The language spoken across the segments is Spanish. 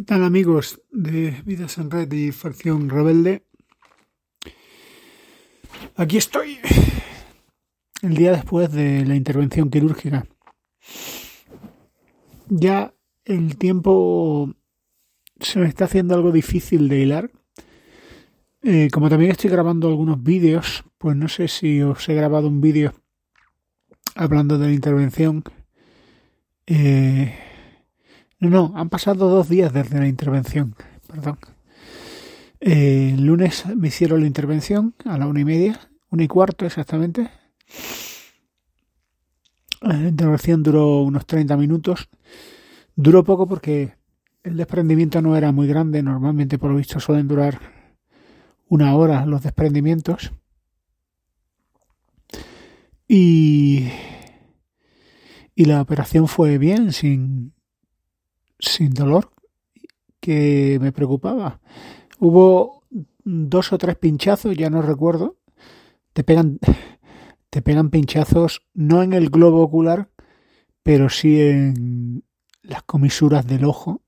¿Qué tal amigos de Vidas en Red y Facción Rebelde? Aquí estoy, el día después de la intervención quirúrgica. Ya el tiempo se me está haciendo algo difícil de hilar. Eh, como también estoy grabando algunos vídeos, pues no sé si os he grabado un vídeo hablando de la intervención. Eh, no, no, han pasado dos días desde la intervención, perdón. Eh, el lunes me hicieron la intervención a la una y media, una y cuarto exactamente. La intervención duró unos 30 minutos. Duró poco porque el desprendimiento no era muy grande. Normalmente, por lo visto, suelen durar una hora los desprendimientos. Y, y la operación fue bien, sin, sin dolor, que me preocupaba. Hubo dos o tres pinchazos, ya no recuerdo. Te pegan, te pegan pinchazos no en el globo ocular, pero sí en las comisuras del ojo.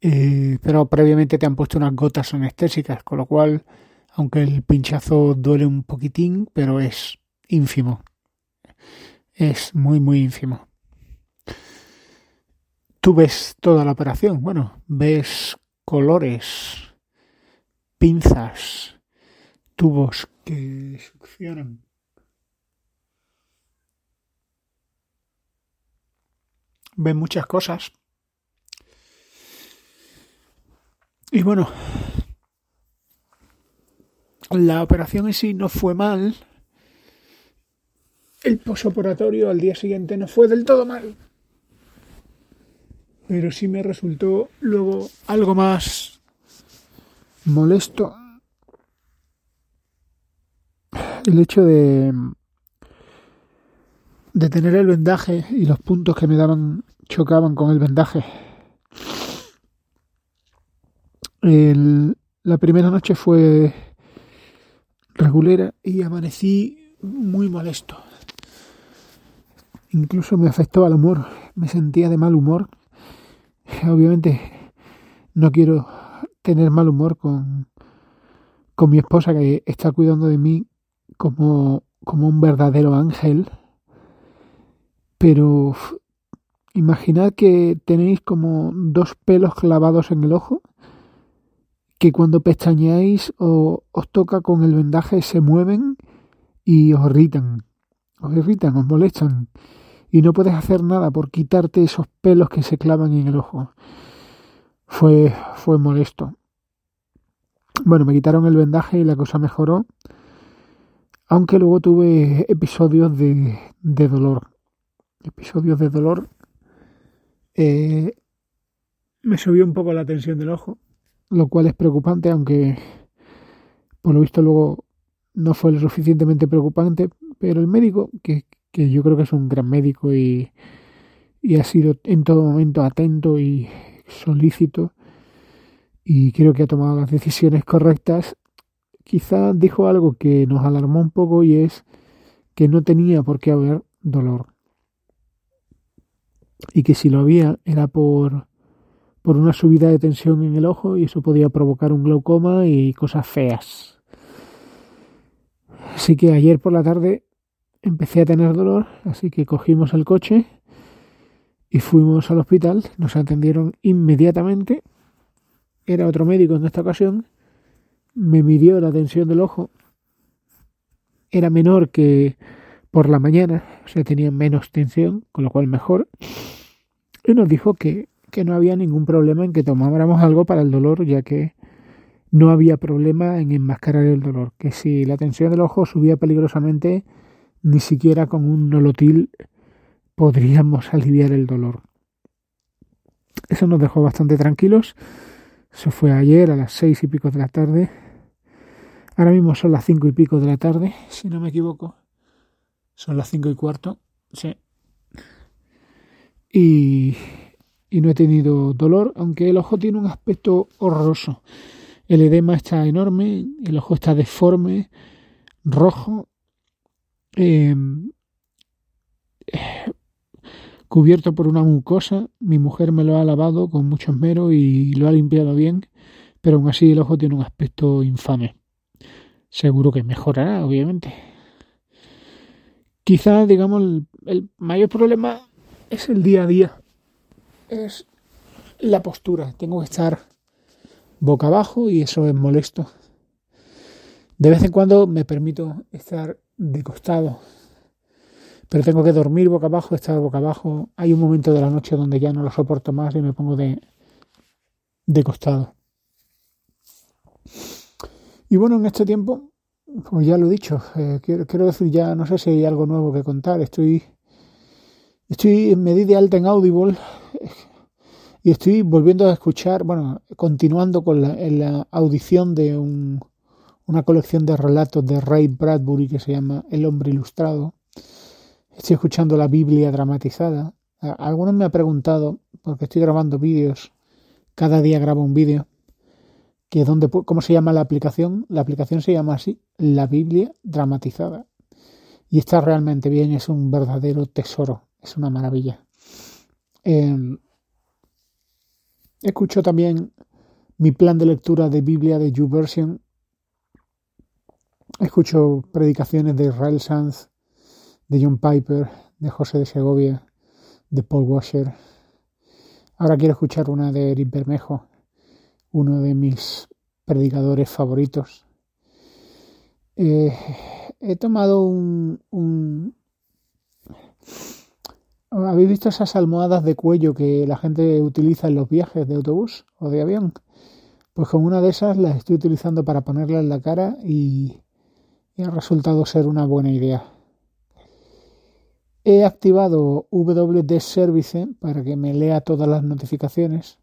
Eh, pero previamente te han puesto unas gotas anestésicas, con lo cual, aunque el pinchazo duele un poquitín, pero es ínfimo. Es muy, muy ínfimo. Tú ves toda la operación. Bueno, ves colores, pinzas, tubos que succionan. Ven muchas cosas. Y bueno, la operación en sí no fue mal. El posoperatorio al día siguiente no fue del todo mal pero sí me resultó luego algo más molesto el hecho de de tener el vendaje y los puntos que me daban chocaban con el vendaje. la primera noche fue regulera y amanecí muy molesto. Incluso me afectó al humor, me sentía de mal humor obviamente no quiero tener mal humor con, con mi esposa que está cuidando de mí como, como un verdadero ángel. Pero imaginad que tenéis como dos pelos clavados en el ojo que cuando pestañeáis o os toca con el vendaje se mueven y os irritan, os irritan, os molestan y no puedes hacer nada por quitarte esos pelos que se clavan en el ojo. Fue, fue molesto. Bueno, me quitaron el vendaje y la cosa mejoró, aunque luego tuve episodios de, de dolor. Episodios de dolor. Eh, me subió un poco la tensión del ojo, lo cual es preocupante, aunque por lo visto luego no fue lo suficientemente preocupante, pero el médico, que, que yo creo que es un gran médico y, y ha sido en todo momento atento y solícito y creo que ha tomado las decisiones correctas. Quizá dijo algo que nos alarmó un poco y es que no tenía por qué haber dolor y que si lo había era por por una subida de tensión en el ojo y eso podía provocar un glaucoma y cosas feas. Así que ayer por la tarde empecé a tener dolor, así que cogimos el coche y fuimos al hospital. Nos atendieron inmediatamente. Era otro médico en esta ocasión. Me midió la tensión del ojo. Era menor que por la mañana, o sea, tenía menos tensión, con lo cual mejor. Y nos dijo que, que no había ningún problema en que tomáramos algo para el dolor, ya que no había problema en enmascarar el dolor. Que si la tensión del ojo subía peligrosamente, ni siquiera con un nolotil podríamos aliviar el dolor. Eso nos dejó bastante tranquilos. Eso fue ayer a las seis y pico de la tarde. Ahora mismo son las cinco y pico de la tarde, si no me equivoco. Son las cinco y cuarto. Sí. Y, y no he tenido dolor, aunque el ojo tiene un aspecto horroroso. El edema está enorme, el ojo está deforme, rojo, eh, cubierto por una mucosa. Mi mujer me lo ha lavado con mucho esmero y lo ha limpiado bien, pero aún así el ojo tiene un aspecto infame. Seguro que mejorará, obviamente. Quizá, digamos, el, el mayor problema es el día a día. Es la postura. Tengo que estar boca abajo y eso es molesto. De vez en cuando me permito estar de costado, pero tengo que dormir boca abajo, estar boca abajo. Hay un momento de la noche donde ya no lo soporto más y me pongo de, de costado. Y bueno, en este tiempo, pues ya lo he dicho, eh, quiero, decir ya, no sé si hay algo nuevo que contar. Estoy, estoy me di de alta en Audible y estoy volviendo a escuchar, bueno, continuando con la, la audición de un, una colección de relatos de Ray Bradbury que se llama El hombre ilustrado. Estoy escuchando la Biblia dramatizada. Algunos me han preguntado, porque estoy grabando vídeos, cada día grabo un vídeo, que dónde, cómo se llama la aplicación. La aplicación se llama así, la Biblia dramatizada. Y está realmente bien, es un verdadero tesoro, es una maravilla. Eh, Escucho también mi plan de lectura de Biblia de YouVersion. Escucho predicaciones de Israel Sanz, de John Piper, de José de Segovia, de Paul Washer. Ahora quiero escuchar una de Eric Bermejo, uno de mis predicadores favoritos. Eh, he tomado un, un ¿Habéis visto esas almohadas de cuello que la gente utiliza en los viajes de autobús o de avión? Pues con una de esas las estoy utilizando para ponerla en la cara y, y ha resultado ser una buena idea. He activado WD Service para que me lea todas las notificaciones.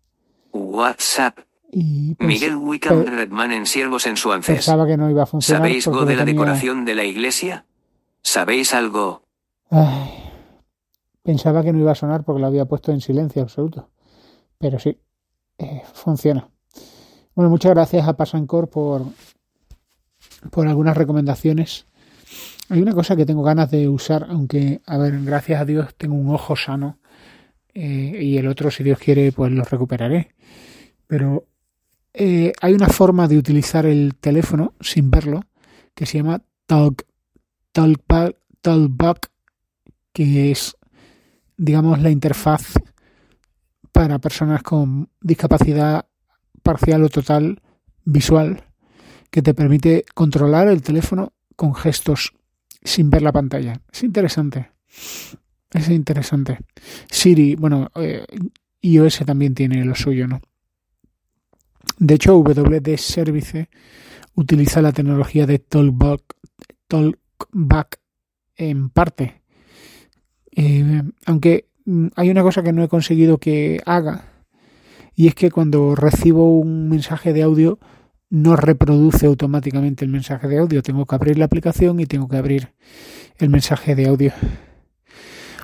WhatsApp. Y Miguel Wickham Redman en Siervos en su ANCES. pensaba que no iba a funcionar. ¿Sabéis porque go de la tenía- decoración de la iglesia? ¿Sabéis algo? Ay, pensaba que no iba a sonar porque lo había puesto en silencio absoluto. Pero sí, eh, funciona. Bueno, muchas gracias a Pasancor por, por algunas recomendaciones. Hay una cosa que tengo ganas de usar, aunque, a ver, gracias a Dios tengo un ojo sano eh, y el otro, si Dios quiere, pues lo recuperaré. Pero eh, hay una forma de utilizar el teléfono sin verlo que se llama Talk, Talkback, Talkback que es, digamos, la interfaz para personas con discapacidad parcial o total visual, que te permite controlar el teléfono con gestos sin ver la pantalla. Es interesante. Es interesante. Siri, bueno, eh, iOS también tiene lo suyo, ¿no? De hecho, WD Service utiliza la tecnología de Talkback, en parte. Eh, aunque hay una cosa que no he conseguido que haga y es que cuando recibo un mensaje de audio no reproduce automáticamente el mensaje de audio. Tengo que abrir la aplicación y tengo que abrir el mensaje de audio.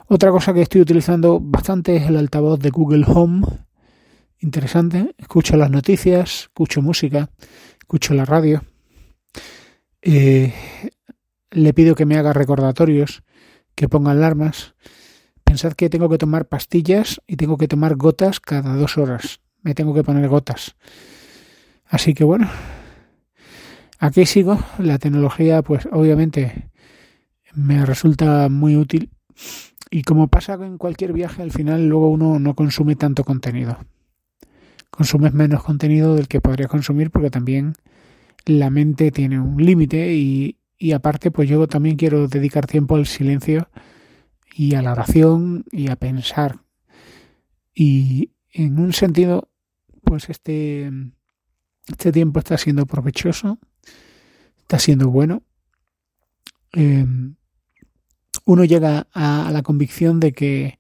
Otra cosa que estoy utilizando bastante es el altavoz de Google Home. Interesante. Escucho las noticias, escucho música, escucho la radio. Eh, le pido que me haga recordatorios, que ponga alarmas. Pensad que tengo que tomar pastillas y tengo que tomar gotas cada dos horas. Me tengo que poner gotas. Así que bueno, aquí sigo. La tecnología, pues obviamente me resulta muy útil. Y como pasa en cualquier viaje, al final luego uno no consume tanto contenido. Consumes menos contenido del que podría consumir porque también la mente tiene un límite y, y aparte pues yo también quiero dedicar tiempo al silencio y a la oración y a pensar. Y en un sentido, pues este, este tiempo está siendo provechoso, está siendo bueno. Eh, uno llega a, a la convicción de que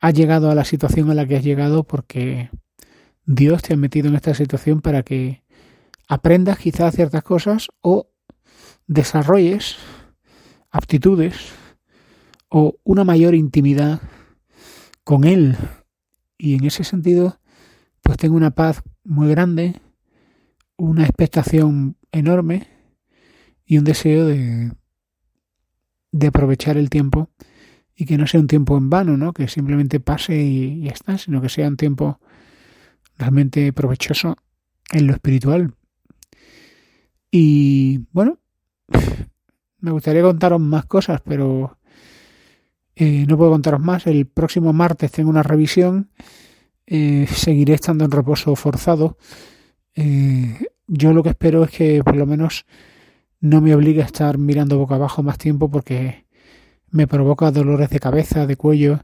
has llegado a la situación a la que has llegado porque Dios te ha metido en esta situación para que aprendas quizás ciertas cosas o desarrolles aptitudes o una mayor intimidad con Él. Y en ese sentido, pues tengo una paz muy grande, una expectación enorme y un deseo de, de aprovechar el tiempo y que no sea un tiempo en vano, ¿no? Que simplemente pase y ya está, sino que sea un tiempo realmente provechoso en lo espiritual. Y bueno, me gustaría contaros más cosas, pero eh, no puedo contaros más. El próximo martes tengo una revisión. Eh, seguiré estando en reposo forzado. Eh, yo lo que espero es que por lo menos no me obligue a estar mirando boca abajo más tiempo porque me provoca dolores de cabeza, de cuello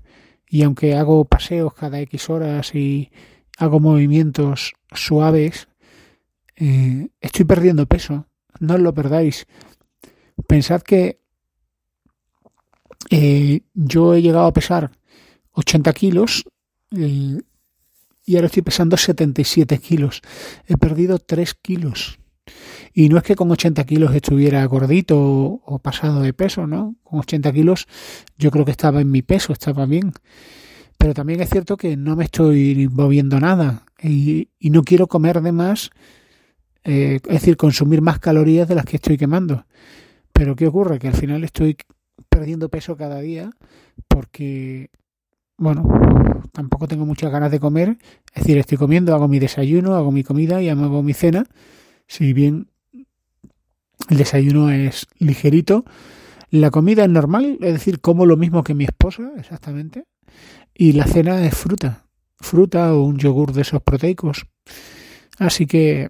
y aunque hago paseos cada X horas y hago movimientos suaves, estoy perdiendo peso. No os lo perdáis. Pensad que eh, yo he llegado a pesar 80 kilos eh, y ahora estoy pesando 77 kilos. He perdido 3 kilos. Y no es que con 80 kilos estuviera gordito o, pasado de peso, ¿no? Con 80 kilos yo creo que estaba en mi peso, estaba bien. Pero también es cierto que no me estoy moviendo nada y, no quiero comer de más, eh, es decir, consumir más calorías de las que estoy quemando. Pero ¿qué ocurre? Que al final estoy perdiendo peso cada día porque, bueno, tampoco tengo muchas ganas de comer. Es decir, estoy comiendo, hago mi desayuno, hago mi comida y hago mi cena. Si bien el desayuno es ligerito, la comida es normal, es decir, como lo mismo que mi esposa, exactamente. Y la cena es fruta, fruta o un yogur de esos proteicos. Así que,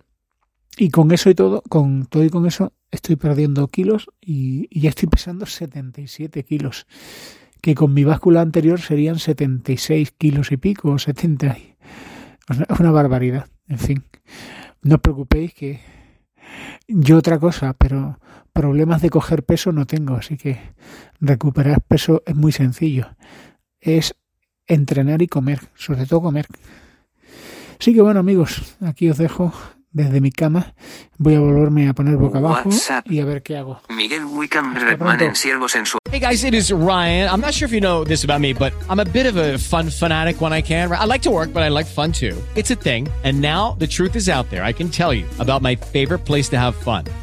y con eso y todo, con todo y con eso, estoy perdiendo kilos y, ya estoy pesando 77 kilos, que con mi báscula anterior serían 76 kilos y pico, 70. Es una barbaridad. En fin, no os preocupéis que yo otra cosa, pero problemas de coger peso no tengo, así que recuperar peso es muy sencillo. Es entrenar y comer, sobre todo comer. Así que bueno amigos, aquí os dejo desde mi cama. Voy a volverme a poner boca abajo WhatsApp. y a ver qué hago. Miguel Wickham Redman en Siervos en su... Hey guys, it is Ryan. I'm not sure if you know this about me, but I'm a bit of a fun fanatic when I can. I like to work, but I like fun too. It's a thing. And now the truth is out there. I can tell you about my favorite place to have fun.